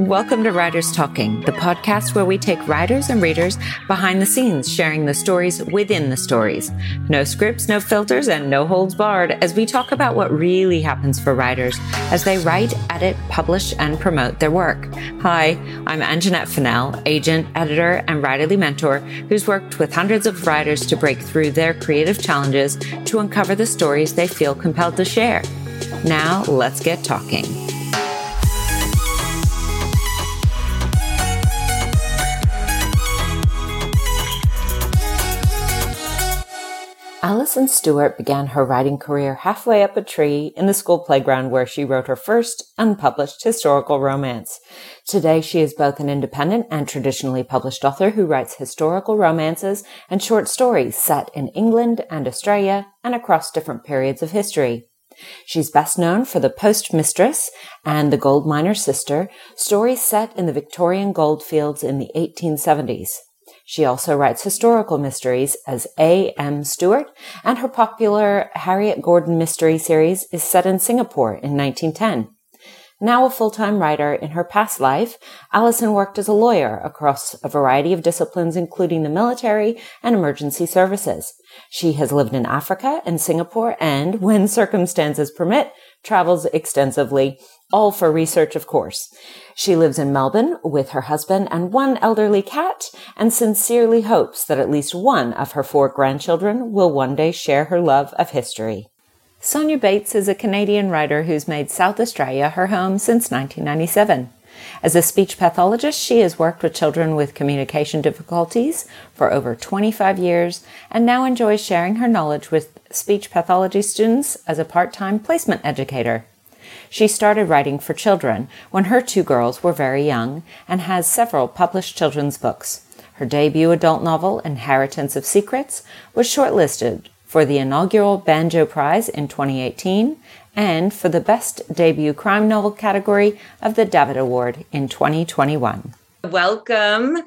Welcome to Writers Talking, the podcast where we take writers and readers behind the scenes, sharing the stories within the stories. No scripts, no filters, and no holds barred as we talk about what really happens for writers as they write, edit, publish, and promote their work. Hi, I'm Anjanette Fennell, agent, editor, and writerly mentor who's worked with hundreds of writers to break through their creative challenges to uncover the stories they feel compelled to share. Now, let's get talking. Alison Stuart began her writing career halfway up a tree in the school playground where she wrote her first unpublished historical romance. Today she is both an independent and traditionally published author who writes historical romances and short stories set in England and Australia and across different periods of history. She's best known for The Post Mistress and The Gold Miner's Sister, stories set in the Victorian goldfields in the 1870s. She also writes historical mysteries as A. M. Stuart, and her popular Harriet Gordon mystery series is set in Singapore in 1910. Now a full-time writer in her past life, Alison worked as a lawyer across a variety of disciplines, including the military and emergency services. She has lived in Africa and Singapore and, when circumstances permit, travels extensively, all for research, of course. She lives in Melbourne with her husband and one elderly cat and sincerely hopes that at least one of her four grandchildren will one day share her love of history. Sonya Bates is a Canadian writer who's made South Australia her home since 1997. As a speech pathologist, she has worked with children with communication difficulties for over 25 years and now enjoys sharing her knowledge with speech pathology students as a part-time placement educator. She started writing for children when her two girls were very young and has several published children's books. Her debut adult novel, Inheritance of Secrets, was shortlisted for the inaugural Banjo Prize in 2018 and for the Best Debut Crime Novel category of the Davitt Award in 2021. Welcome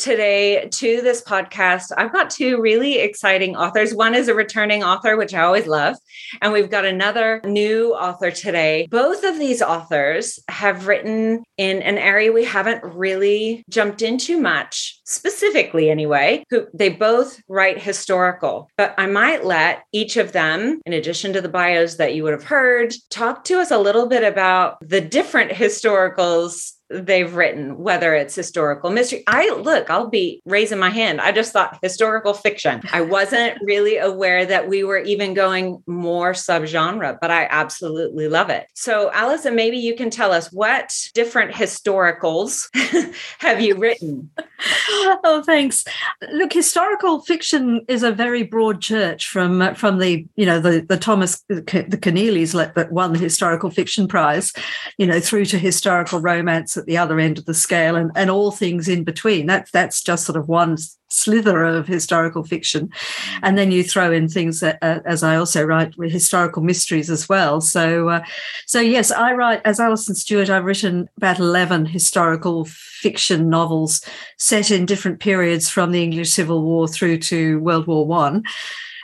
today to this podcast. I've got two really exciting authors. One is a returning author, which I always love. And we've got another new author today. Both of these authors have written in an area we haven't really jumped into much, specifically anyway, who they both write historical. But I might let each of them, in addition to the bios that you would have heard, talk to us a little bit about the different historicals they've written, whether it's historical mystery. I look, I'll be raising my hand. I just thought historical fiction. I wasn't really aware that we were even going more subgenre, but I absolutely love it. So, Alison, maybe you can tell us what different historicals have you written? oh, thanks. Look, historical fiction is a very broad church from uh, from the you know the the Thomas the Keneallys that won the historical fiction prize, you know, through to historical romance at the other end of the scale and, and all things in between. That's that's just sort of one slither of historical fiction. And then you throw in things that, uh, as I also write, with historical mysteries as well. So, uh, so yes, I write as Alison Stuart. I've written about eleven historical fiction novels set in different periods from the English Civil War through to World War One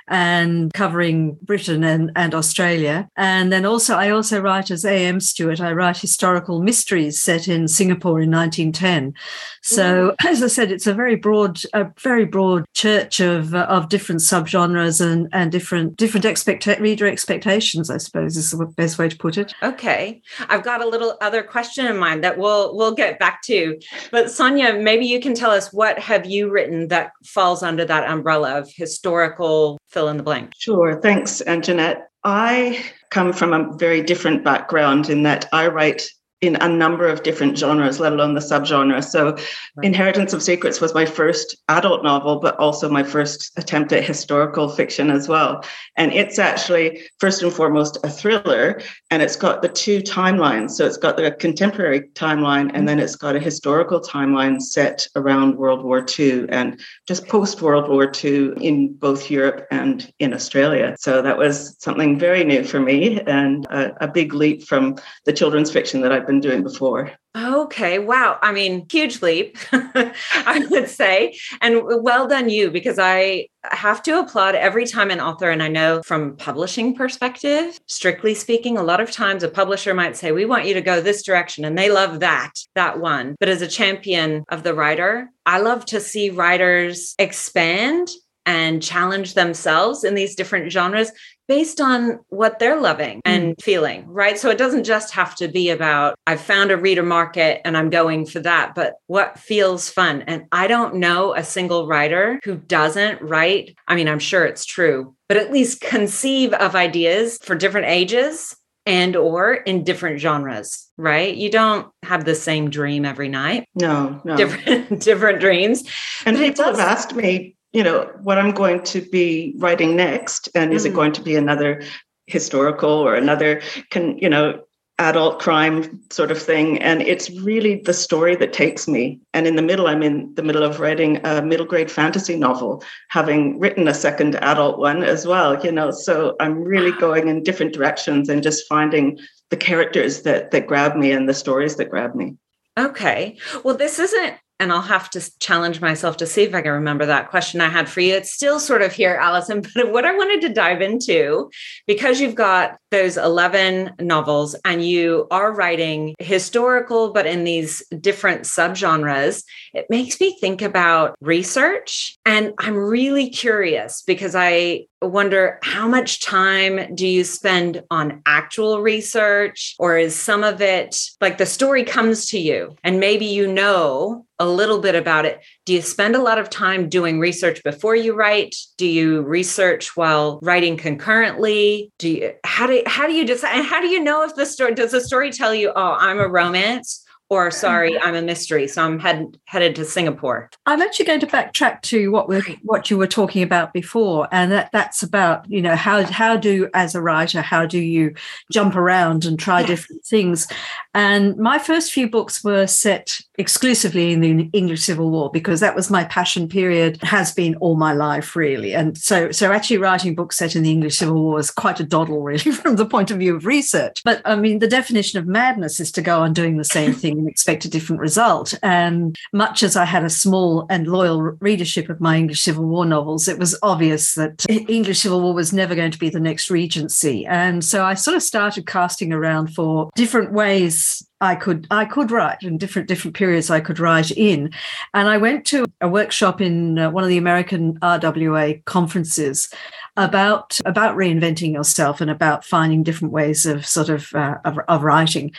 and covering Britain and, and Australia. And then also, I also write as A.M. Stuart, I write historical mysteries set in Singapore in 1910. So, mm. as I said, it's a very broad, a very broad church of, uh, of different subgenres and, and different, different expecta- reader expectations, I suppose is the best way to put it. Okay. I've got a little other question in mind that we'll, we'll get back to. But Sonya, maybe you can tell us what have you written that falls under that umbrella of historical fill in the blank. Sure. Thanks, Anjanette. I come from a very different background in that I write in a number of different genres, let alone the subgenre. So, right. Inheritance of Secrets was my first adult novel, but also my first attempt at historical fiction as well. And it's actually, first and foremost, a thriller, and it's got the two timelines. So, it's got the contemporary timeline, and mm-hmm. then it's got a historical timeline set around World War II and just post World War II in both Europe and in Australia. So, that was something very new for me and a, a big leap from the children's fiction that I've I've been doing before. Okay. Wow. I mean, huge leap, I would say. And well done you, because I have to applaud every time an author, and I know from publishing perspective, strictly speaking, a lot of times a publisher might say, we want you to go this direction. And they love that, that one. But as a champion of the writer, I love to see writers expand and challenge themselves in these different genres based on what they're loving and mm. feeling, right? So it doesn't just have to be about, I've found a reader market and I'm going for that, but what feels fun. And I don't know a single writer who doesn't write. I mean, I'm sure it's true, but at least conceive of ideas for different ages and or in different genres right you don't have the same dream every night no no different different dreams and people have asked me you know, what I'm going to be writing next, and is mm. it going to be another historical or another, can you know, adult crime sort of thing? And it's really the story that takes me. And in the middle, I'm in the middle of writing a middle grade fantasy novel, having written a second adult one as well. You know, so I'm really going in different directions and just finding the characters that that grab me and the stories that grab me. Okay. Well, this isn't and I'll have to challenge myself to see if I can remember that question I had for you. It's still sort of here, Alison, but what I wanted to dive into, because you've got those 11 novels and you are writing historical, but in these different subgenres, it makes me think about research. And I'm really curious because I wonder how much time do you spend on actual research? Or is some of it like the story comes to you and maybe you know a little bit about it. Do you spend a lot of time doing research before you write? Do you research while writing concurrently? Do you how do how do you decide and how do you know if the story does the story tell you oh i'm a romance or sorry, I'm a mystery, so I'm head, headed to Singapore. I'm actually going to backtrack to what we what you were talking about before, and that, that's about you know how how do as a writer how do you jump around and try yes. different things, and my first few books were set exclusively in the English Civil War because that was my passion period has been all my life really. And so so actually writing books set in the English Civil War is quite a doddle really from the point of view of research. But I mean the definition of madness is to go on doing the same thing and expect a different result. And much as I had a small and loyal readership of my English Civil War novels it was obvious that English Civil War was never going to be the next regency. And so I sort of started casting around for different ways I could I could write in different different periods I could write in, and I went to a workshop in uh, one of the American RWA conferences about about reinventing yourself and about finding different ways of sort of, uh, of, of writing.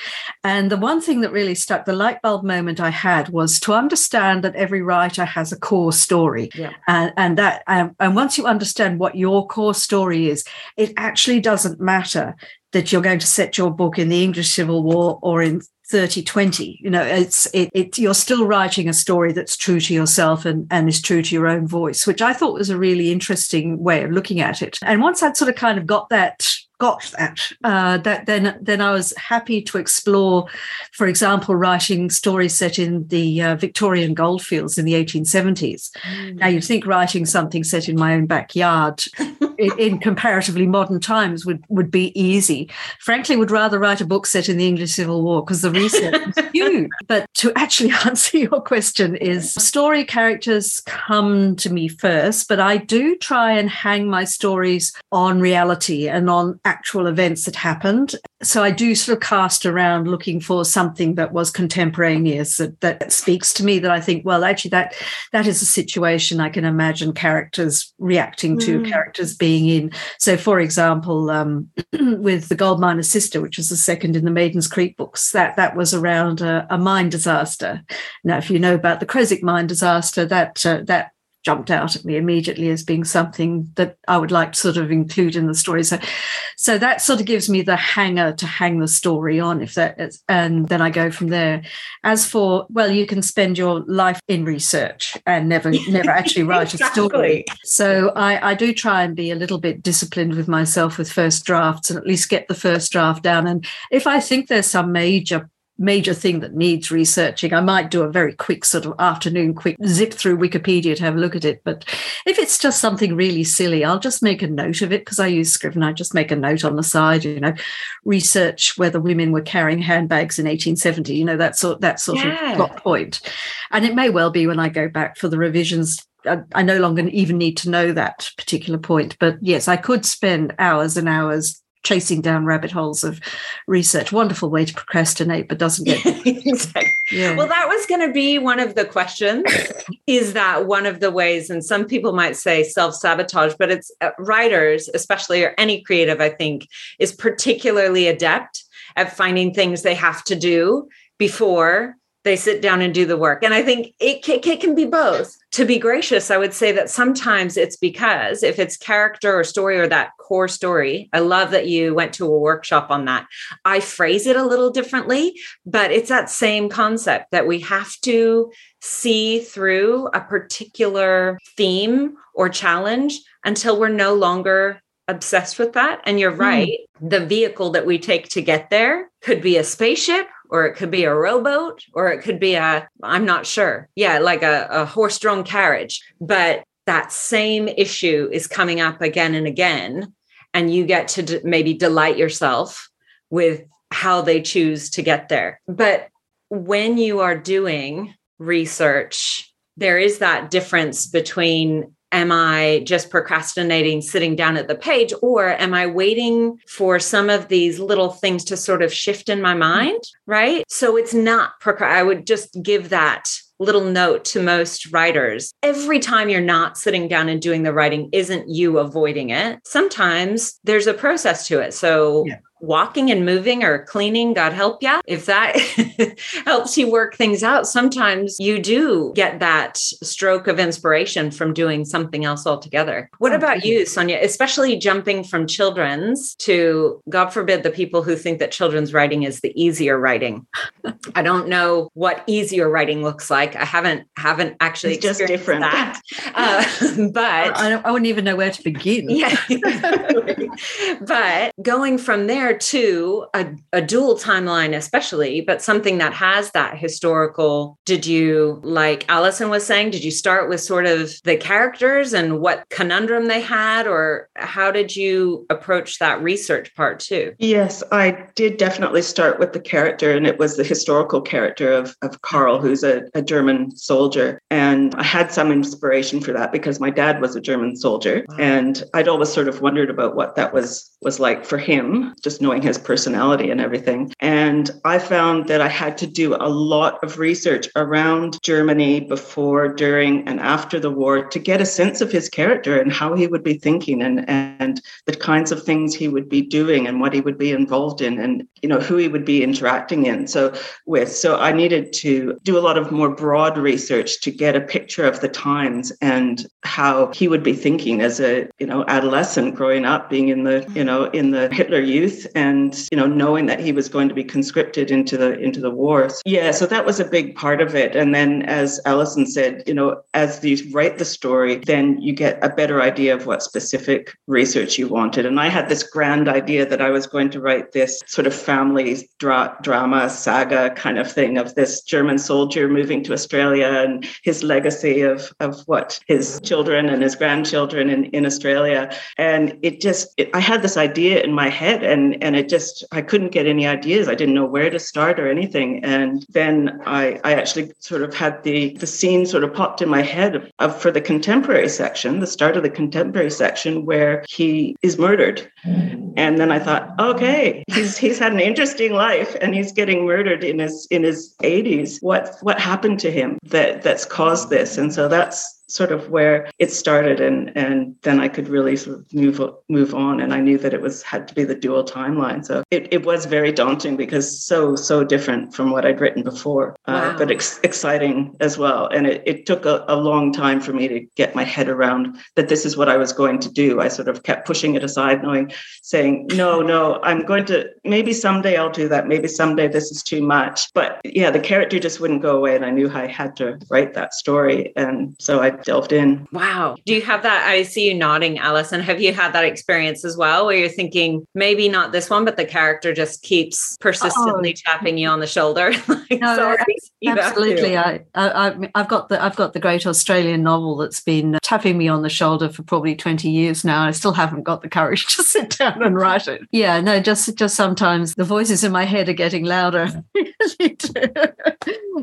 And the one thing that really stuck, the light bulb moment I had was to understand that every writer has a core story, yeah. and and that and, and once you understand what your core story is, it actually doesn't matter that you're going to set your book in the English Civil War or in 3020 you know it's it, it, you're still writing a story that's true to yourself and and is true to your own voice which i thought was a really interesting way of looking at it and once i'd sort of kind of got that got that uh, that then then i was happy to explore for example writing stories set in the uh, victorian goldfields in the 1870s mm. now you'd think writing something set in my own backyard in, comparatively modern times would, would be easy. Frankly, would rather write a book set in the English Civil War because the research is huge. But to actually answer your question is story characters come to me first, but I do try and hang my stories on reality and on actual events that happened. So I do sort of cast around looking for something that was contemporaneous that, that speaks to me that I think, well, actually that that is a situation I can imagine characters reacting to, mm. characters being being in. So, for example, um, with the Gold Miner's Sister, which was the second in the Maidens Creek books, that that was around a, a mine disaster. Now, if you know about the Creswick mine disaster, that uh, that jumped out at me immediately as being something that I would like to sort of include in the story. So, so that sort of gives me the hanger to hang the story on. If that is, and then I go from there. As for well, you can spend your life in research and never never actually write exactly. a story. So I, I do try and be a little bit disciplined with myself with first drafts and at least get the first draft down. And if I think there's some major major thing that needs researching, I might do a very quick sort of afternoon quick zip through Wikipedia to have a look at it. But if it's just something really silly, I'll just make a note of it because I use Scrivener. I just make a note on the side, you know, research whether women were carrying handbags in 1870, you know, that sort that sort yeah. of plot point. And it may well be when I go back for the revisions I no longer even need to know that particular point. But yes, I could spend hours and hours chasing down rabbit holes of research. Wonderful way to procrastinate, but doesn't get. exactly. yeah. Well, that was going to be one of the questions. is that one of the ways? And some people might say self sabotage, but it's uh, writers, especially or any creative, I think, is particularly adept at finding things they have to do before they sit down and do the work. And I think it, it, it, can be both. To be gracious, I would say that sometimes it's because if it's character or story or that core story, I love that you went to a workshop on that. I phrase it a little differently, but it's that same concept that we have to see through a particular theme or challenge until we're no longer obsessed with that. And you're hmm. right. Mm. The vehicle that we take to get there could be a spaceship or it could be a rowboat or it could be a i'm not sure. Yeah like a, a horse-drawn carriage. But that same issue is coming up again and again and you get to d- maybe delight yourself with how they choose to get there. But when you are doing research there is that difference between am I just procrastinating sitting down at the page or am I waiting for some of these little things to sort of shift in my mm-hmm. mind? Right. So it's not, I would just give that little note to most writers. Every time you're not sitting down and doing the writing isn't you avoiding it. Sometimes there's a process to it. So yeah walking and moving or cleaning, God help you. If that helps you work things out, sometimes you do get that stroke of inspiration from doing something else altogether. What oh, about you, Sonya? Especially jumping from children's to, God forbid, the people who think that children's writing is the easier writing. I don't know what easier writing looks like. I haven't haven't actually it's just different that, uh, but I, I, wouldn't even know where to begin. Yeah, but going from there to a, a dual timeline, especially, but something that has that historical. Did you, like Alison was saying, did you start with sort of the characters and what conundrum they had, or how did you approach that research part too? Yes, I did definitely start with the character, and it was the historical character of, of Karl, who's a, a German soldier. And I had some inspiration for that because my dad was a German soldier, wow. and I'd always sort of wondered about what that was was like for him, just knowing his personality and everything. And I found that I had to do a lot of research around Germany before, during, and after the war to get a sense of his character and how he would be thinking and, and the kinds of things he would be doing and what he would be involved in and you know who he would be interacting in so with so I needed to do a lot of more broad research to get a picture of the times and how he would be thinking as a you know adolescent growing up being in the you know in the Hitler youth and you know knowing that he was going to be conscripted into the into the wars yeah so that was a big part of it. And then as Alison said you know as you write the story then you get a better idea of what specific research you wanted. And I had this grand idea that I was going to write this sort of family dra- drama saga kind of thing of this German soldier moving to Australia and his legacy of of what his children and his grandchildren in, in Australia. And it just it, I had this idea in my head and and it just I couldn't get any ideas. I didn't know where to start or anything. And then I I actually sort of had the the scene sort of popped in my head of, of for the contemporary section, the start of the contemporary section where he is murdered. And then I thought, okay, he's he's had an interesting life and he's getting murdered in his in his 80s. What what happened to him that that's caused this? And so that's sort of where it started and and then I could really sort of move move on and I knew that it was had to be the dual timeline. So it, it was very daunting because so so different from what I'd written before uh, but ex- exciting as well. And it, it took a, a long time for me to get my head around that this is what I was going to do. I sort of kept pushing it aside knowing saying no no I'm going to maybe someday I'll do that. Maybe someday this is too much. But yeah the character just wouldn't go away and I knew I had to write that story. And so I delved in. Wow. Do you have that? I see you nodding, Alison. Have you had that experience as well where you're thinking, maybe not this one, but the character just keeps persistently oh. tapping you on the shoulder? like, no, sorry, absolutely. I, I, I've got the I've got the great Australian novel that's been tapping me on the shoulder for probably 20 years now. I still haven't got the courage to sit down and write it. Yeah, no, just just sometimes the voices in my head are getting louder. need to,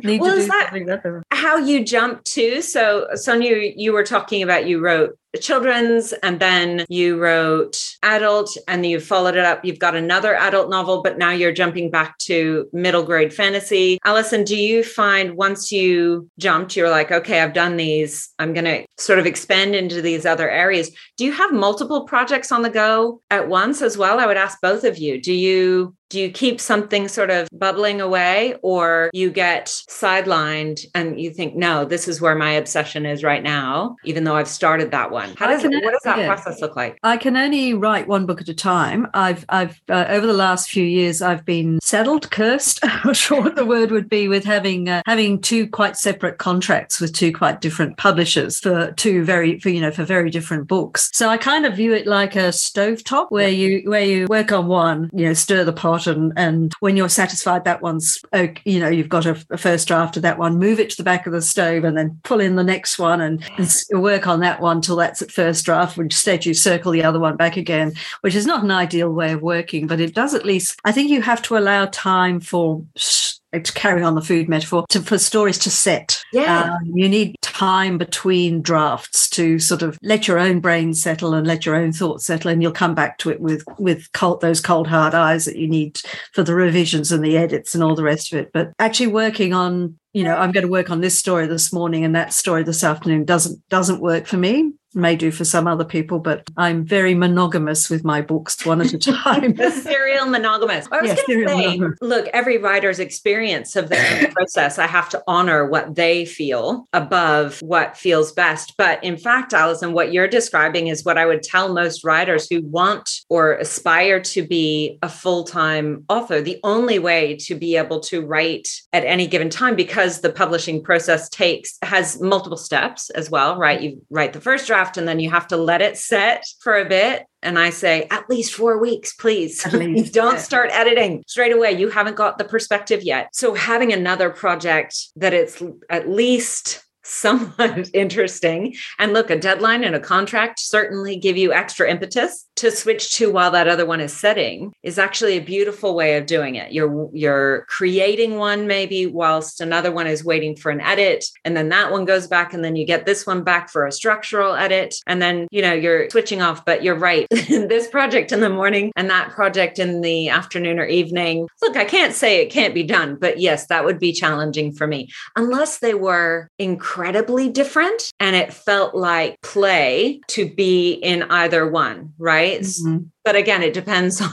need well, to is that how you jump to? So Sonya, you were talking about you wrote children's and then you wrote adult and you followed it up. You've got another adult novel but now you're jumping back to middle grade fantasy. Alison do you find once you jumped you're like okay i've done these. I'm going to sort of expand into these other areas. Do you have multiple projects on the go at once as well? I would ask both of you. Do you do you keep something sort of bubbling away or you get sidelined and you think no this is where my obsession is right now even though i've started that one how does, what does that yeah. process look like? I can only write one book at a time. I've i've uh, over the last few years i've been settled cursed i'm not sure what the word would be with having uh, having two quite separate contracts with two quite different publishers for two very for you know for very different books. So i kind of view it like a stovetop where you where you work on one you know stir the pot and and when you're satisfied that one's you know you've got a, a, first draft of that one move it to the back of the stove and then pull in the next one and, and work on that one till at first draft which instead you circle the other one back again which is not an ideal way of working but it does at least i think you have to allow time for to carry on the food metaphor, to, for stories to set. Yeah. Um, you need time between drafts to sort of let your own brain settle and let your own thoughts settle, and you'll come back to it with with cold, those cold hard eyes that you need for the revisions and the edits and all the rest of it. But actually working on you know i'm going to work on this story this morning and that story this afternoon doesn't doesn't work for me may do for some other people, but I'm very monogamous with my books, one at a time. serial monogamous. I was yeah, going to say, look, every writer's experience of their process, I have to honor what they feel above what feels best. But in fact, Alison, what you're describing is what I would tell most writers who want or aspire to be a full time author. The only way to be able to write at any given time, because the publishing process takes, has multiple steps as well, right? You write the first draft draft and then you have to let it set for a bit. And I say, at least four weeks, please. Don't start editing straight away. You haven't got the perspective yet. So, having another project that it's at least somewhat interesting. And look, a deadline and a contract certainly give you extra impetus to switch to while that other one is setting is actually a beautiful way of doing it. You're you're creating one maybe whilst another one is waiting for an edit and then that one goes back and then you get this one back for a structural edit and then you know you're switching off but you're right. this project in the morning and that project in the afternoon or evening. Look, I can't say it can't be done, but yes, that would be challenging for me unless they were incredible incredibly different and it felt like play to be in either one, right? Mm-hmm. But again, it depends on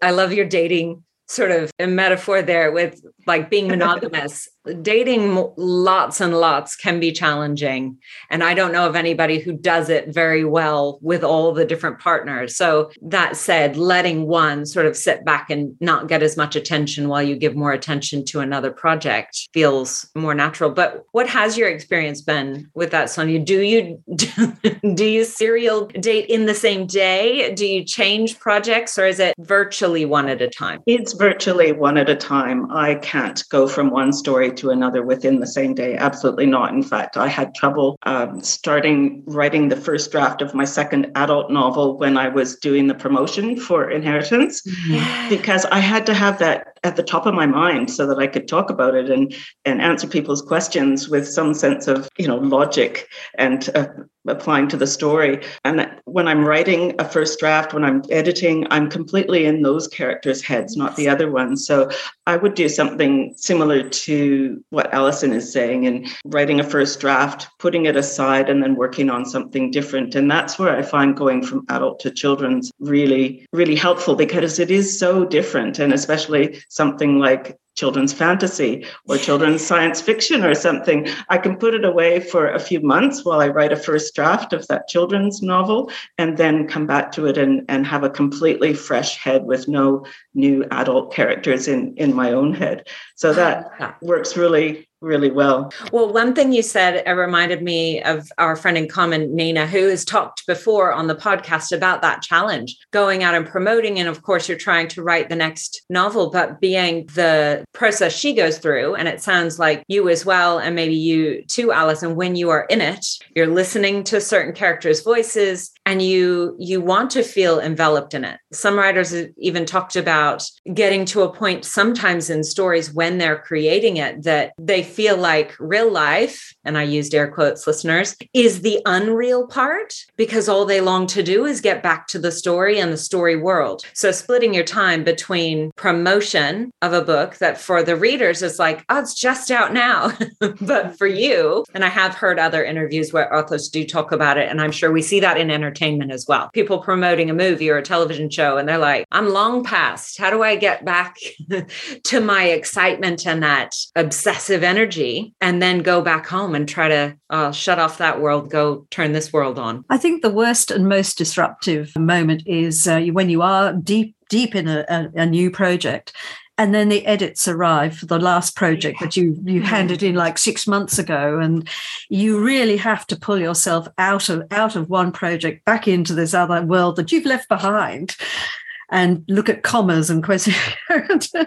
I love your dating sort of a metaphor there with like being monogamous dating lots and lots can be challenging and i don't know of anybody who does it very well with all the different partners. So that said letting one sort of sit back and not get as much attention while you give more attention to another project feels more natural. But what has your experience been with that sonya? Do you do you serial date in the same day? Do you change projects or is it virtually one at a time? It's virtually one at a time. I can't go from one story to another within the same day. Absolutely not. In fact, I had trouble um, starting writing the first draft of my second adult novel when I was doing the promotion for Inheritance mm-hmm. because I had to have that at the top of my mind so that I could talk about it and and answer people's questions with some sense of you know logic and uh, applying to the story. And when I'm writing a first draft, when I'm editing, I'm completely in those characters' heads, not the other ones. So I would do something similar to what Alison is saying in writing a first draft, putting it aside, and then working on something different. And that's where I find going from adult to children's really, really helpful because it is so different. And especially something like children's fantasy or children's science fiction or something. I can put it away for a few months while I write a first draft of that children's novel and then come back to it and, and have a completely fresh head with no new adult characters in, in my own head. So that works really really well. Well, one thing you said reminded me of our friend in common, Nina, who has talked before on the podcast about that challenge, going out and promoting. And of course, you're trying to write the next novel, but being the process she goes through. And it sounds like you as well, and maybe you too, Alison, when you are in it, you're listening to certain characters' voices and you you want to feel enveloped in it. Some writers even talked about getting to a point sometimes in stories when they're creating it that they feel like real life, and I used air quotes, listeners, is the unreal part because all they long to do is get back to the story and the story world. So splitting your time between promotion of a book that for the readers is like, oh, it's just out now. but for you, and I have heard other interviews where authors do talk about it, and I'm sure we see that in entertainment as well. People promoting a movie or a television show, and they're like, I'm long past. How do I get back to my excitement and that obsessive energy? energy and then go back home and try to uh, shut off that world, go turn this world on? I think the worst and most disruptive moment is uh, when you are deep deep in a, a, a new project and then the edits arrive for the last project that you you handed in like six months ago and you really have to pull yourself out of out of one project back into this other world that you've left behind and look at commas and questions uh,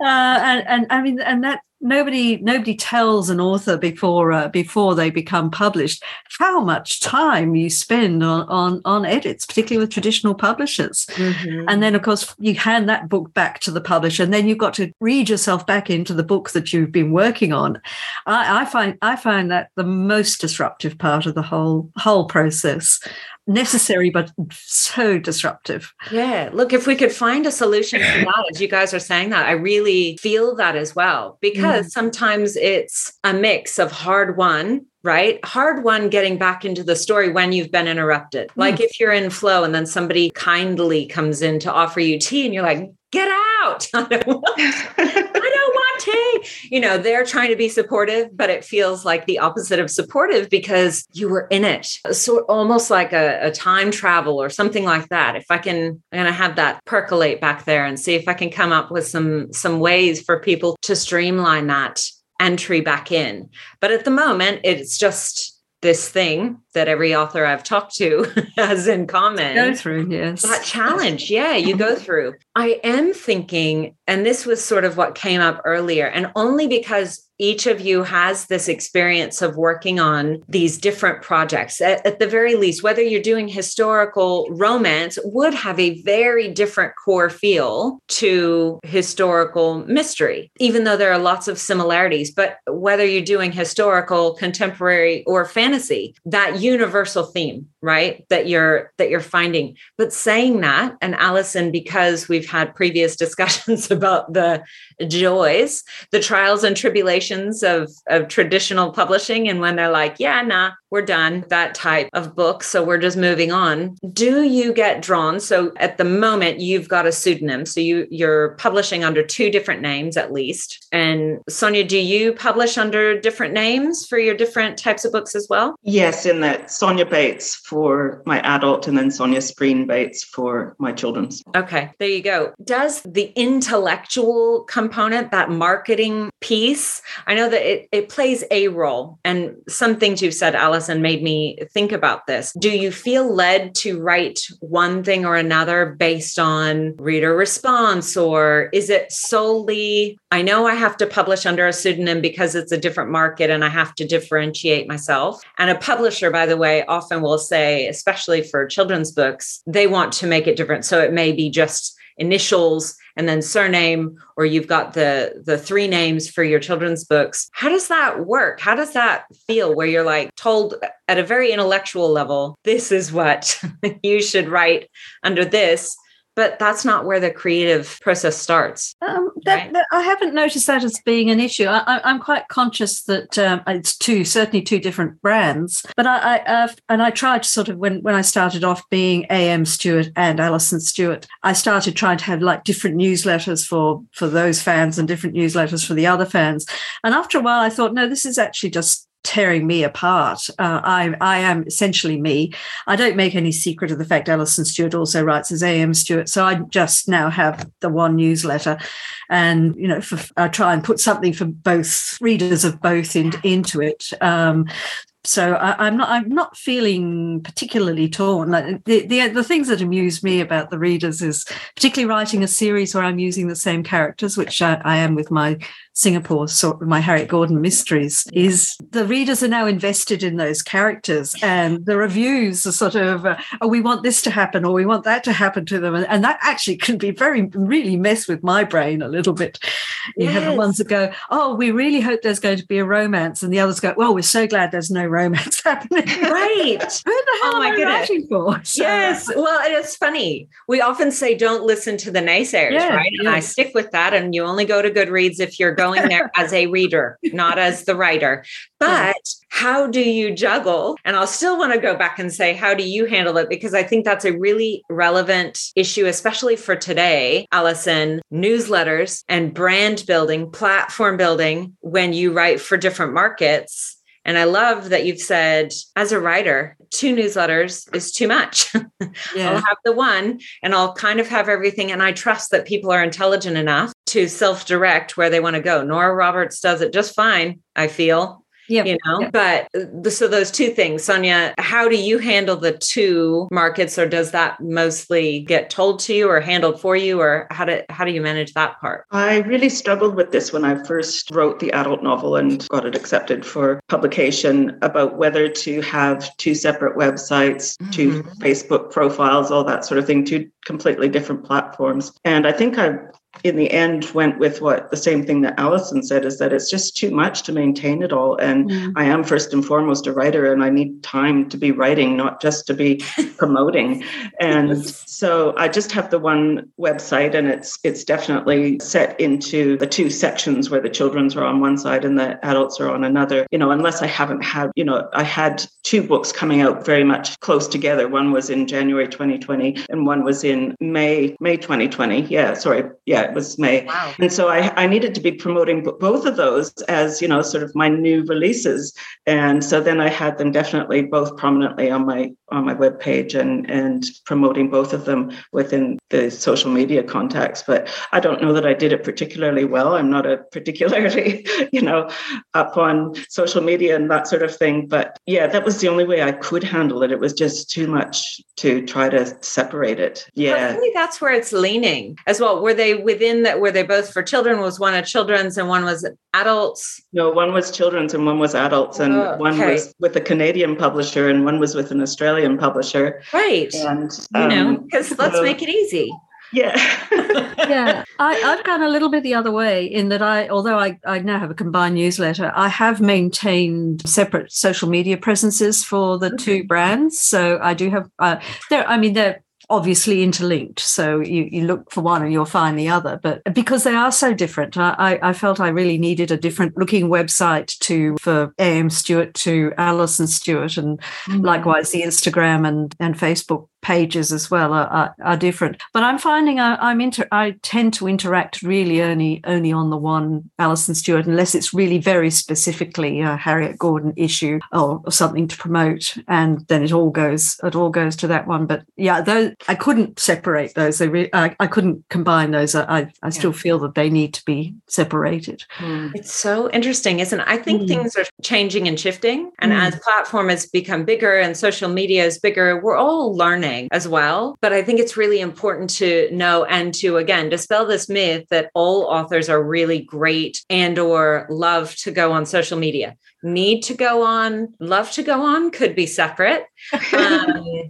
and, and i mean and that nobody nobody tells an author before uh, before they become published how much time you spend on on, on edits particularly with traditional publishers. Mm-hmm. and then of course you hand that book back to the publisher and then you've got to read yourself back into the book that you've been working on. I, I find i find that the most disruptive part of the whole whole process. Necessary but so disruptive. Yeah. Look if we could find a solution to that as you guys are saying that i really feel that as well because mm. sometimes it's a mix of hard won right? Hard one getting back into the story when you've been interrupted. Mm. Like if you're in flow and then somebody kindly comes in to offer you tea and you're like, get out. I don't want, I don't tea. You know, they're trying to be supportive, but it feels like the opposite of supportive because you were in it. So almost like a, a time travel or something like that. If I can, I'm going to have that percolate back there and see if I can come up with some, some ways for people to streamline that entry back in. But at the moment, it's just this thing that every author I've talked to has in common. Go through, yes. That challenge, yeah, you go through. I am thinking, and this was sort of what came up earlier, and only because each of you has this experience of working on these different projects. At, at, the very least, whether you're doing historical romance, would have a very different core feel to historical mystery, even though there are lots of similarities. But whether you're doing historical, contemporary, or fantasy, that universal theme, right, that you're that you're finding. But saying that, and alison because we've had previous discussions about the joys, the trials and tribulations of, of traditional publishing. And when they're like, yeah, nah, we're done, that type of book. So we're just moving on. Do you get drawn? So at the moment, you've got a pseudonym. So you, you're publishing under two different names at least. And Sonya, do you publish under different names for your different types of books as well? Yes, in Sonya Bates for my adult and then Sonya Spreen Bates for my children's. Okay, there you go. Does the intellectual component, that marketing piece, I know that it, it plays a role. And some things you've said, Alice Alison made me think about this. Do you feel led to write one thing or another based on reader response, or is it solely, I know I have to publish under a pseudonym because it's a different market and I have to differentiate myself? And a publisher, by the way, often will say, especially for children's books, they want to make it different. So it may be just initials and then surname or you've got the the three names for your children's books how does that work how does that feel where you're like told at a very intellectual level this is what you should write under this but that's not where the creative process starts. Um, that, right? that, I haven't noticed that as being an issue. I, am quite conscious that um, it's two, certainly two different brands. But I, I uh, and I tried to sort of when when I started off being A.M. Stuart and Alison Stuart, I started trying to have like different newsletters for for those fans and different newsletters for the other fans. And after a while, I thought, no, this is actually just tearing me apart. Uh, I, I am essentially me. I don't make any secret of the fact Alison Stuart also writes as A.M. Stuart. So I just now have the one newsletter and, you know, for, I try and put something for both readers of both in, into it. Um, so I, am not I'm not feeling particularly torn. Like the, the the things that amuse me about the readers is particularly writing a series where I'm using the same characters, which I, I am with my Singapore sort my Harriet Gordon mysteries is the readers are now invested in those characters and the reviews are sort of uh, oh we want this to happen or we want that to happen to them. And, and that actually can be very really mess with my brain a little bit you yes. have the ones that go oh we really hope there's going to be a romance and the others go well we're so glad there's no romance happening. Right. Who the hell oh am I writing for? So, yes. Well it's funny. We often say don't listen to the naysayers yeah, right? And I stick with that and you only go to Goodreads if you're going there as a reader, not as the writer. But how do you juggle? And I'll still want to go back and say, how do you handle it? Because I think that's a really relevant issue, especially for today, Alison, newsletters and brand building, platform building when you write for different markets and I love that you've said, as a writer, two newsletters is too much. Yeah. I'll have the one and I'll kind of have everything. And I trust that people are intelligent enough to self direct where they want to go. Nora Roberts does it just fine, I feel. Yeah. You know, yep. but uh, so those two things, Sonya, how do you handle the two markets or does that mostly get told to you or handled for you or how do how do you manage that part? I really struggled with this when I first wrote the adult novel and got it accepted for publication about whether to have two separate websites, mm-hmm. two Facebook profiles, all that sort of thing, two completely different platforms. And I think I in the end went with what the same thing that Alison said is that it's just too much to maintain it all. And mm. I am first and foremost a writer and I need time to be writing, not just to be promoting. And so I just have the one website and it's it's definitely set into the two sections where the children's are on one side and the adults are on another. You know, unless I haven't had, you know, I had two books coming out very much close together. One was in January 2020 and one was in May, May 2020. Yeah, sorry. Yeah, was May. Wow. And so I, I needed to be promoting both of those as, you know, sort of my new releases. And so then I had them definitely both prominently on my on my webpage and and promoting both of them within the social media context. But I don't know that I did it particularly well. I'm not a particularly, you know, up on social media and that sort of thing. But yeah, that was the only way I could handle it. It was just too much to try to separate it. Yeah. I think that's where it's leaning as well. Were they with within that were they both for children was one a children's and one was adults? No one was children's and one was adults and oh, one was with a canadian publisher and one was with an australian publisher. Right. And um, you know because um, let's so, make it easy. Yeah. Yeah. I, have gone a little bit the other way in that i although I, I now have a combined newsletter i have maintained separate social media presences for the two brands. So i do have uh, there i mean they're obviously interlinked. So you, you look for one and you'll find the other. But because they are so different, I, I felt I really needed a different looking website to for AM Stuart to Alison Stuart and mm-hmm. likewise the Instagram and, and Facebook pages as well are, are, are different. But I'm finding I, am inter, I tend to interact really only only on the one Alison Stuart, unless it's really very specifically a Harriet Gordon issue or, or something to promote, and then it all goes it all goes to that one. But yeah, though I couldn't separate those. They re- I, I couldn't combine those. I I still yeah. feel that they need to be separated. Mm. It's so interesting, isn't it? I think mm. things are changing and shifting, and mm. as platform has become bigger and social media is bigger, we're all learning as well. But I think it's really important to know and to again dispel this myth that all authors are really great and or love to go on social media. Need to go on, love to go on could be separate. Um,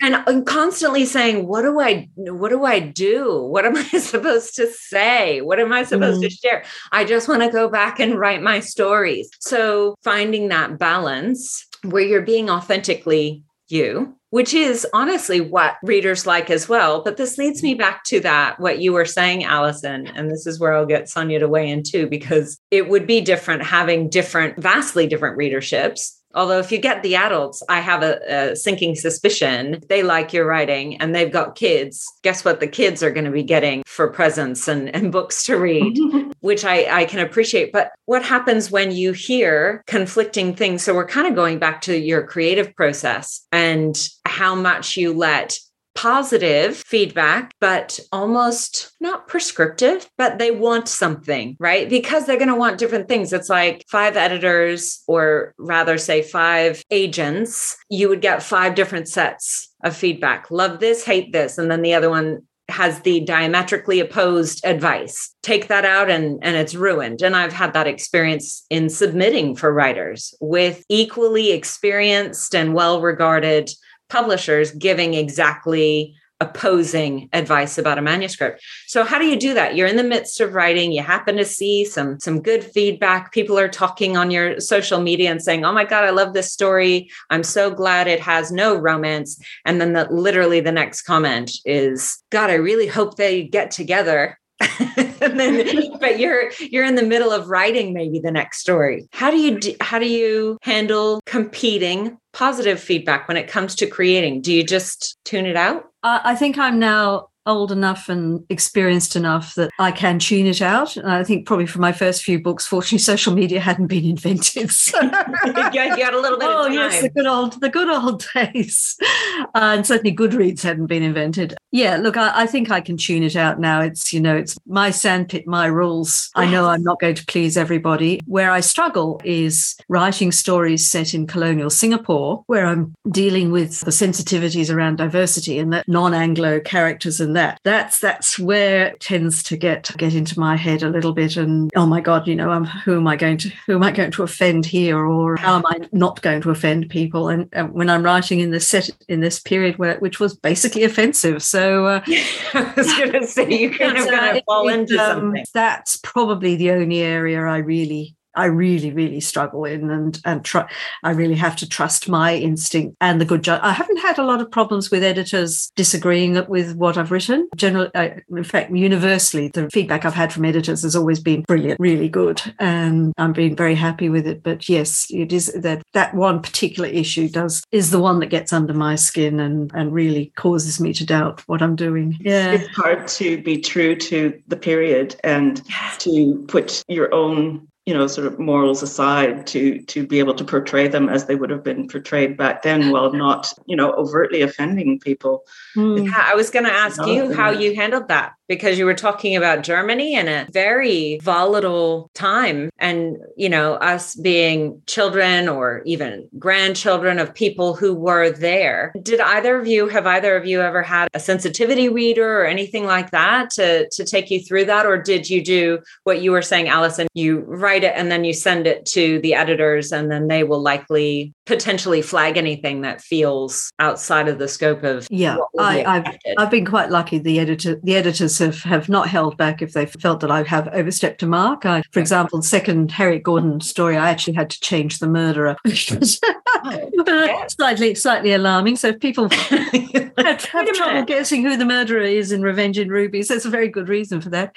and constantly saying, "What do I? What do I do? What am I supposed to say? What am I supposed mm. to share?" I just want to go back and write my stories. So finding that balance where you're being authentically you which is honestly what readers like as well. But this leads me back to that, what you were saying, Alison. And this is where I'll get Sonya to weigh in too, because it would be different having different, vastly different readerships Although, if you get the adults, I have a, a sinking suspicion they like your writing and they've got kids. Guess what? The kids are going to be getting for presents and, and books to read, which I, I can appreciate. But what happens when you hear conflicting things? So, we're kind of going back to your creative process and how much you let positive feedback, but almost not prescriptive, but they want something, right? Because they're going to want different things. It's like five editors, or rather say five agents, you would get five different sets of feedback. Love this, hate this. And then the other one has the diametrically opposed advice take that out and and it's ruined and i've had that experience in submitting for writers with equally experienced and well regarded publishers giving exactly opposing advice about a manuscript. So how do you do that? You're in the midst of writing, you happen to see some some good feedback. People are talking on your social media and saying, "Oh my god, I love this story. I'm so glad it has no romance." And then the, literally the next comment is, "God, I really hope they get together." and then but you're you're in the middle of writing maybe the next story. How do you do, how do you handle competing positive feedback when it comes to creating? Do you just tune it out? I think i'm now old enough and experienced enough that I can tune it out. And I think probably for my first few books, fortunately, social media hadn't been invented. So. you, got, a little bit. Oh yes, the good old the good old days, uh, and certainly Goodreads hadn't been invented. Yeah, look, I, I, think I can tune it out now. It's you know, it's my sandpit, my rules. I know I'm not going to please everybody. Where I struggle is writing stories set in colonial Singapore, where I'm dealing with the sensitivities around diversity and that non-Anglo characters and that. That's that's where it tends to get get into my head a little bit. And oh my God, you know, I'm, who am I going to who am I going to offend here, or how am I not going to offend people? And, and when I'm writing in this set in this period where which was basically offensive, so uh, I was going to say you kind of going to fall into um, something. That's probably the only area I really I really, really struggle in, and and try. I really have to trust my instinct and the good judge. I haven't had a lot of problems with editors disagreeing with what I've written. Generally, in fact, universally, the feedback I've had from editors has always been brilliant, really good, and I'm being very happy with it. But yes, it is that that one particular issue does is the one that gets under my skin and and really causes me to doubt what I'm doing. Yeah, it's hard to be true to the period and to put your own you know sort of morals aside to to be able to portray them as they would have been portrayed back then while not you know overtly offending people mm. i was going to ask you how you handled that because you were talking about Germany in a very volatile time. And, you know, us being children or even grandchildren of people who were there. Did either of you, have either of you ever had a sensitivity reader or anything like that to, to take you through that? Or did you do what you were saying, Alison? You write it and then you send it to the editors, and then they will likely potentially flag anything that feels outside of the scope of yeah I, have I've been quite lucky. The editor the editors have have not held back if they felt that I have overstepped a mark. I, for example the second Harriet Gordon story I actually had to change the murderer oh, slightly slightly alarming. So if people have, have trouble guessing who the murderer is in Revenge in Rubies that's a very good reason for that.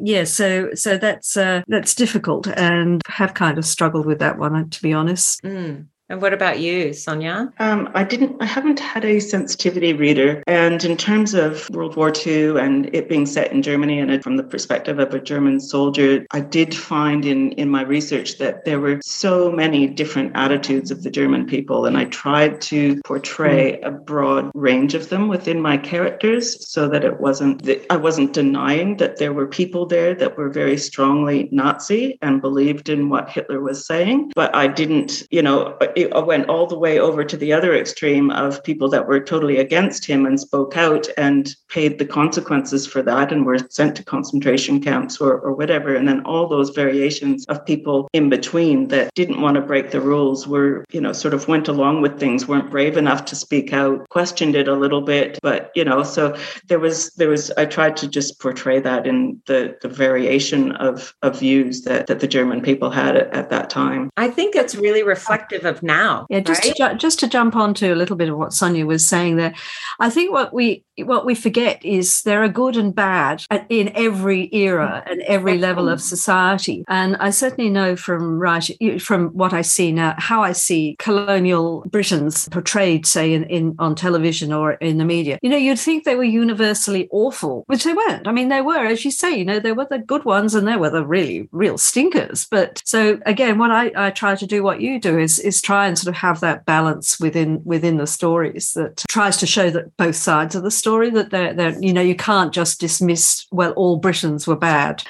Yes yeah, so so that's uh, that's difficult and have kind of struggled with that one to be honest mm. And what about you, Sonya? Um, I didn't. I haven't had a sensitivity reader. And in terms of World War II and it being set in Germany and from the perspective of a German soldier, I did find in in my research that there were so many different attitudes of the German people, and I tried to portray mm. a broad range of them within my characters, so that it wasn't. That I wasn't denying that there were people there that were very strongly Nazi and believed in what Hitler was saying, but I didn't. You know it went all the way over to the other extreme of people that were totally against him and spoke out and paid the consequences for that and were sent to concentration camps or, or whatever. And then all those variations of people in between that didn't want to break the rules were, you know, sort of went along with things, weren't brave enough to speak out, questioned it a little bit. But, you know, so there was, there was, I tried to just portray that in the, the variation of, of views that, that the German people had at, at that time. I think it's really reflective of now. Yeah, just right? to ju- just to jump onto a little bit of what Sonya was saying there, I think what we what we forget is there are good and bad in every era mm-hmm. and every level of society. And I certainly know from writing, from what I see now, how I see colonial Britons portrayed, say, in, in on television or in the media. You know, you'd think they were universally awful, which they weren't. I mean, they were, as you say, you know, there were the good ones and there were the really real stinkers. But so again, what I, I try to do, what you do, is is try and sort of have that balance within within the stories that tries to show that both sides of the story that they're, they're you know you can't just dismiss well all Britons were bad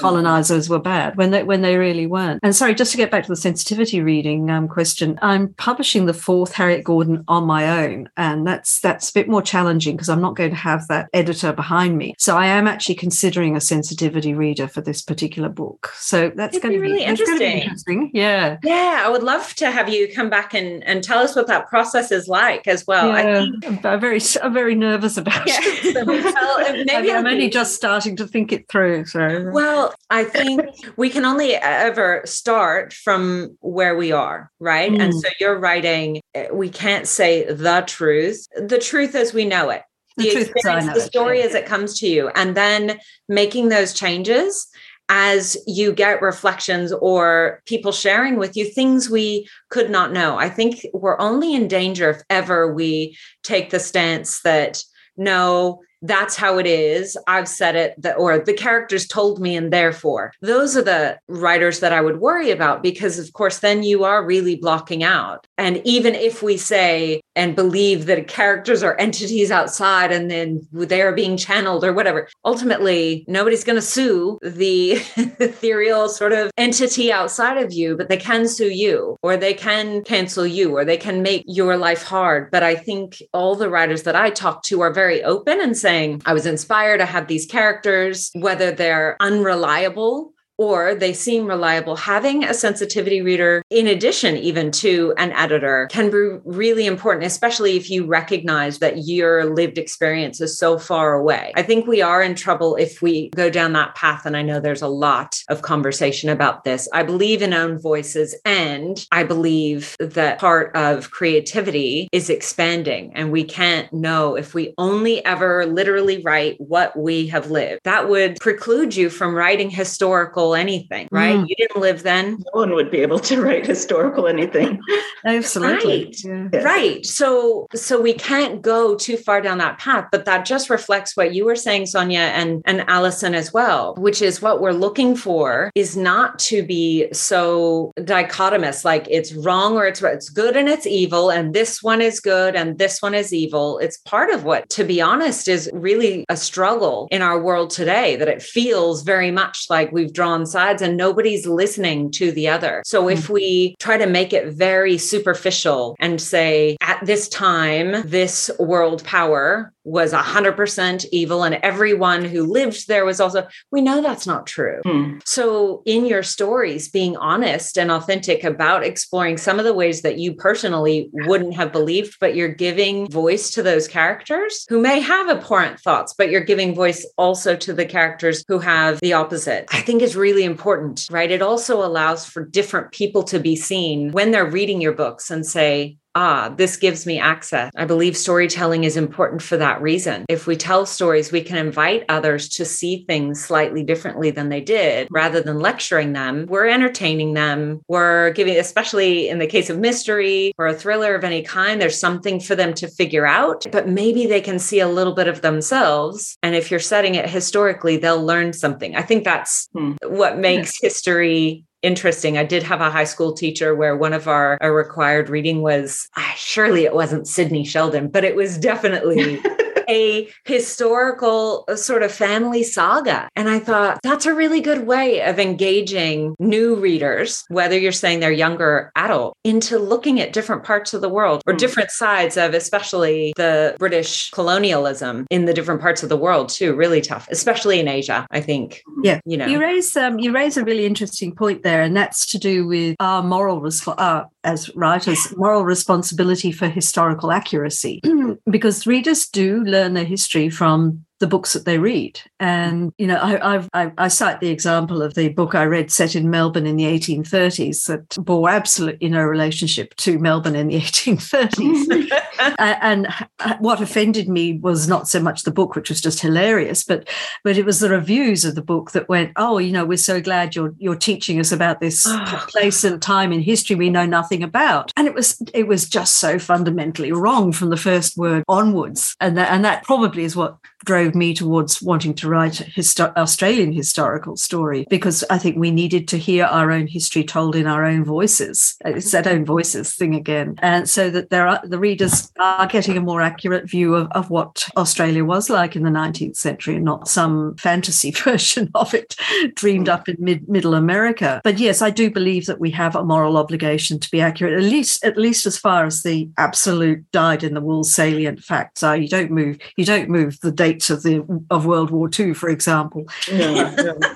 colonizers were bad when they when they really weren't. And sorry, just to get back to the sensitivity reading um, question, I'm publishing the fourth Harriet Gordon on my own, and that's that's a bit more challenging because I'm not going to have that editor behind me. So I am actually considering a sensitivity reader for this particular book. So that's going to be really interesting. Be interesting. Yeah, yeah, I would love to have you come back and and tell us what that process is like as well. Yeah, I think, I'm very I'm very nervous about yeah. it. So well, maybe I'm only just starting to think it through. So well, I think we can only ever start from where we are, right? Mm. And so you're writing. Eh, we can't say the truth. The truth as we know it the, the experience, the story it, yeah. as it comes to you, and then making those changes as you get reflections or people sharing with you things we could not know. I think we're only in danger if ever we take the stance that no, that's how it is. I've said it that, or the characters told me, and therefore, those are the writers that I would worry about because, of course, then you are really blocking out. And even if we say and believe that characters are entities outside and then they are being channeled or whatever, ultimately, nobody's going to sue the ethereal sort of entity outside of you, but they can sue you, or they can cancel you, or they can make your life hard. But I think all the writers that I talk to are very open and say, saying, I was inspired. I have these characters, whether they're unreliable or they seem reliable, having a sensitivity reader in addition even to an editor can be really important, especially if you recognize that your lived experience is so far away. I think we are in trouble if we go down that path. And I know there's a lot of conversation about this. I believe in own voices and I believe that part of creativity is expanding and we can't know if we only ever literally write what we have lived. That would preclude you from writing historical historical anything, right? Mm. You didn't live then. No one would be able to write historical anything. Absolutely. Right. Yeah. Right. So so we can't go too far down that path, but that just reflects what you were saying, Sonya and, and Alison as well, which is what we're looking for is not to be so dichotomous, like it's wrong or it's it's good and it's evil, and this one is good and this one is evil. It's part of what, to be honest, is really a struggle in our world today, that it feels very much like we've drawn on sides and nobody's listening to the other. So if mm-hmm. we try to make it very superficial and say, at this time, this world power was 100% evil and everyone who lived there was also we know that's not true. Hmm. so in your stories being honest and authentic about exploring some of the ways that you personally wouldn't have believed but you're giving voice to those characters who may have abhorrent thoughts but you're giving voice also to the characters who have the opposite. I think is really important right? It also allows for different people to be seen when they're reading your books and say ah, this gives me access. I believe storytelling is important for that reason. If we tell stories, we can invite others to see things slightly differently than they did rather than lecturing them. We're entertaining them. We're giving, especially in the case of mystery or a thriller of any kind, there's something for them to figure out, but maybe they can see a little bit of themselves. And if you're setting it historically, they'll learn something. I think that's hmm. what makes history interesting. I did have a high school teacher where one of our, our required reading was, uh, surely it wasn't Sidney Sheldon, but it was definitely a historical uh, sort of family saga. And I thought that's a really good way of engaging new readers, whether you're saying they're younger or adult, into looking at different parts of the world or mm. different sides of especially the British colonialism in the different parts of the world too. Really tough, especially in Asia, I think. Yeah. You know, you raise um, you raise a really interesting point there, and that's to do with our moral resp- uh, as writers moral responsibility for historical accuracy because readers do learn their history from the books that they read. And mm-hmm. you know, I, I, I cite the example of the book I read set in Melbourne in the 1830s that bore absolutely no relationship to Melbourne in the 1830s. and what offended me was not so much the book, which was just hilarious, but but it was the reviews of the book that went, "Oh, you know, we're so glad you're you're teaching us about this place and time in history we know nothing about." And it was it was just so fundamentally wrong from the first word onwards, and that and that probably is what drove me towards wanting to write histo- Australian historical story because I think we needed to hear our own history told in our own voices. It's that own voices thing again, and so that there are the readers are getting a more accurate view of, of what Australia was like in the 19th century, and not some fantasy version of it dreamed up in mid- Middle America. But yes, I do believe that we have a moral obligation to be accurate, at least at least as far as the absolute dyed in the wool salient facts are. You don't move you don't move the date dates of the of World War II, for example.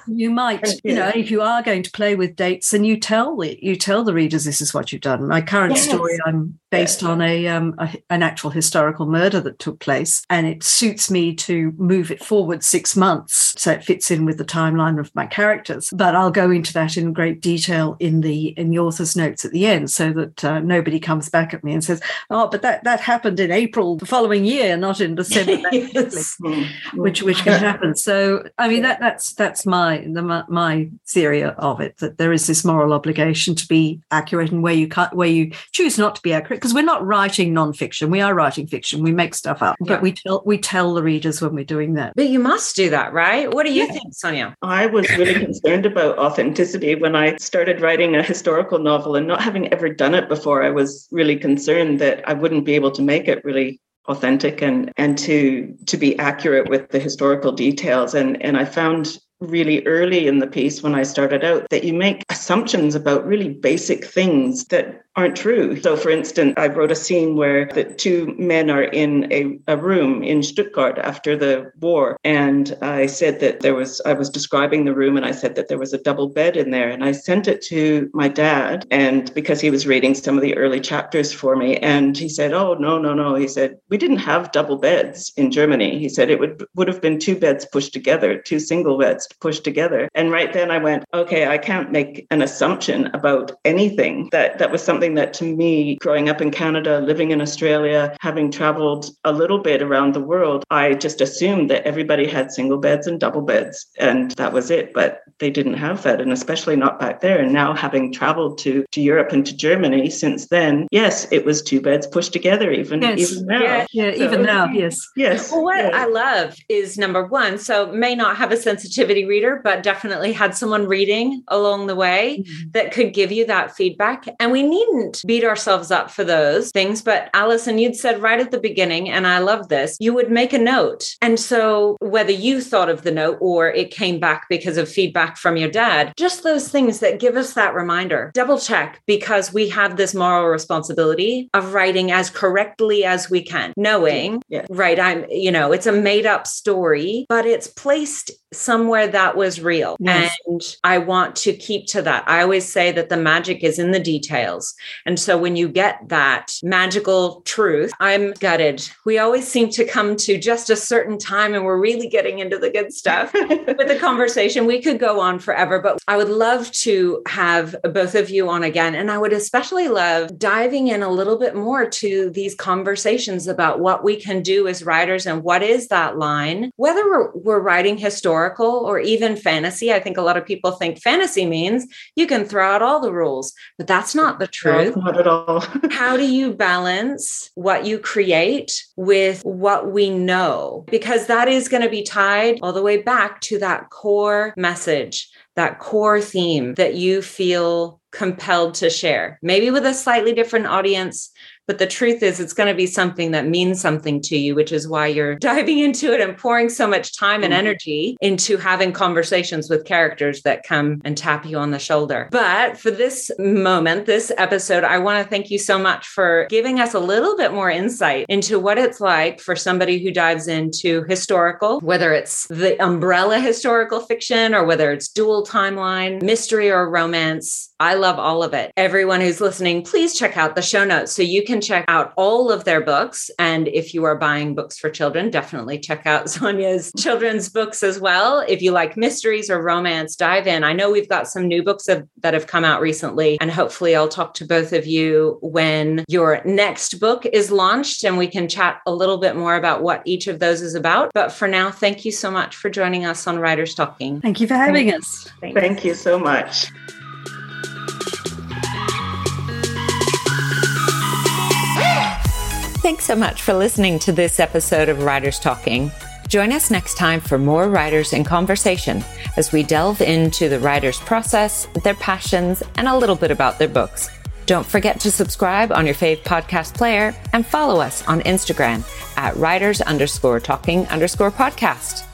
you might, you know, if you are going to play with dates, then you tell the you tell the readers this is what you've done. My current yes. story, I'm based on a, um, a, an actual historical murder that took place, and it suits me to move it forward six months so it fits in with the timeline of my characters. But I'll go into that in great detail in the in the author's notes at the end, so that uh, nobody comes back at me and says, "Oh, but that that happened in April the following year, not in December." yes. Mm-hmm. which which can happen. So I mean that that's that's my the my theory of it that there is this moral obligation to be accurate and where you cut where you choose not to be accurate because we're not writing nonfiction. We are writing fiction. We make stuff up, but we tell we tell the readers when we're doing that. But you must do that, right? What do you yeah. think, Sonya? I was really concerned about authenticity when I started writing a historical novel and not having ever done it before. I was really concerned that I wouldn't be able to make it really authentic and and to to be accurate with the historical details. And and I found really early in the piece when I started out that you make assumptions about really basic things that aren't true. So, for instance, I wrote a scene where the two men are in a, a room in Stuttgart after the war. And I said that there was, I was describing the room and I said that there was a double bed in there. And I sent it to my dad. And because he was reading some of the early chapters for me, and he said, Oh, no, no, no. He said, We didn't have double beds in Germany. He said it would, would have been two beds pushed together, two single beds pushed together. And right then I went, Okay, I can't make an assumption about anything. That, that was something something that to me, growing up in Canada, living in Australia, having traveled a little bit around the world, I just assumed that everybody had single beds and double beds, and that was it. But they didn't have that, and especially not back there. And now, having traveled to, to Europe and to Germany since then, yes, it was two beds pushed together, even, yes. even now. Yeah, yeah so, even now, yes. Yes. Well, what yeah. I love is number one, so may not have a sensitivity reader, but definitely had someone reading along the way mm-hmm. that could give you that feedback. And we needn't beat ourselves up for those things. But Alison, you'd said right at the beginning, and I love this, you would make a note. And so whether you thought of the note or it came back because of feedback from your dad, just those things that give us that reminder, double check because we have this moral responsibility of writing as correctly as we can, knowing, right? I'm, you know, it's a made up story, but it's placed somewhere that was real. Yes. And I want to keep to that. I always say that the magic is in the details. And so when you get that magical truth, I'm gutted. We always seem to come to just a certain time and we're really getting into the good stuff with the conversation. We could go on forever, but I would love to have both of you on again. And I would especially love diving in a little bit more to these conversations about what we can do as writers and what is that line, whether we're, we're writing historical or even fantasy. I think a lot of people think fantasy means you can throw out all the rules, but that's not the truth truth. Not at all. How do you balance what you create with what we know? Because that is going to be tied all the way back to that core message, that core theme that you feel compelled to share, maybe with a slightly different audience, but the truth is, it's going to be something that means something to you, which is why you're diving into it and pouring so much time and mm-hmm. energy into having conversations with characters that come and tap you on the shoulder. But for this moment, this episode, I want to thank you so much for giving us a little bit more insight into what it's like for somebody who dives into historical, whether it's the umbrella historical fiction or whether it's dual timeline, mystery or romance. I love all of it. Everyone who's listening, please check out the show notes so you can can check out all of their books. And if you are buying books for children, definitely check out Sonya's children's books as well. If you like mysteries or romance, dive in. I know we've got some new books that have come out recently, and hopefully I'll talk to both of you when your next book is launched and we can chat a little bit more about what each of those is about. But for now, thank you so much for joining us on Writers Talking. Thank you for having us. Thanks. Thank you so much. Thanks so much for listening to this episode of Writers Talking. Join us next time for more writers in conversation as we delve into the writer's process, their passions, and a little bit about their books. Don't forget to subscribe on your fave podcast player and follow us on Instagram at writers underscore talking underscore podcast.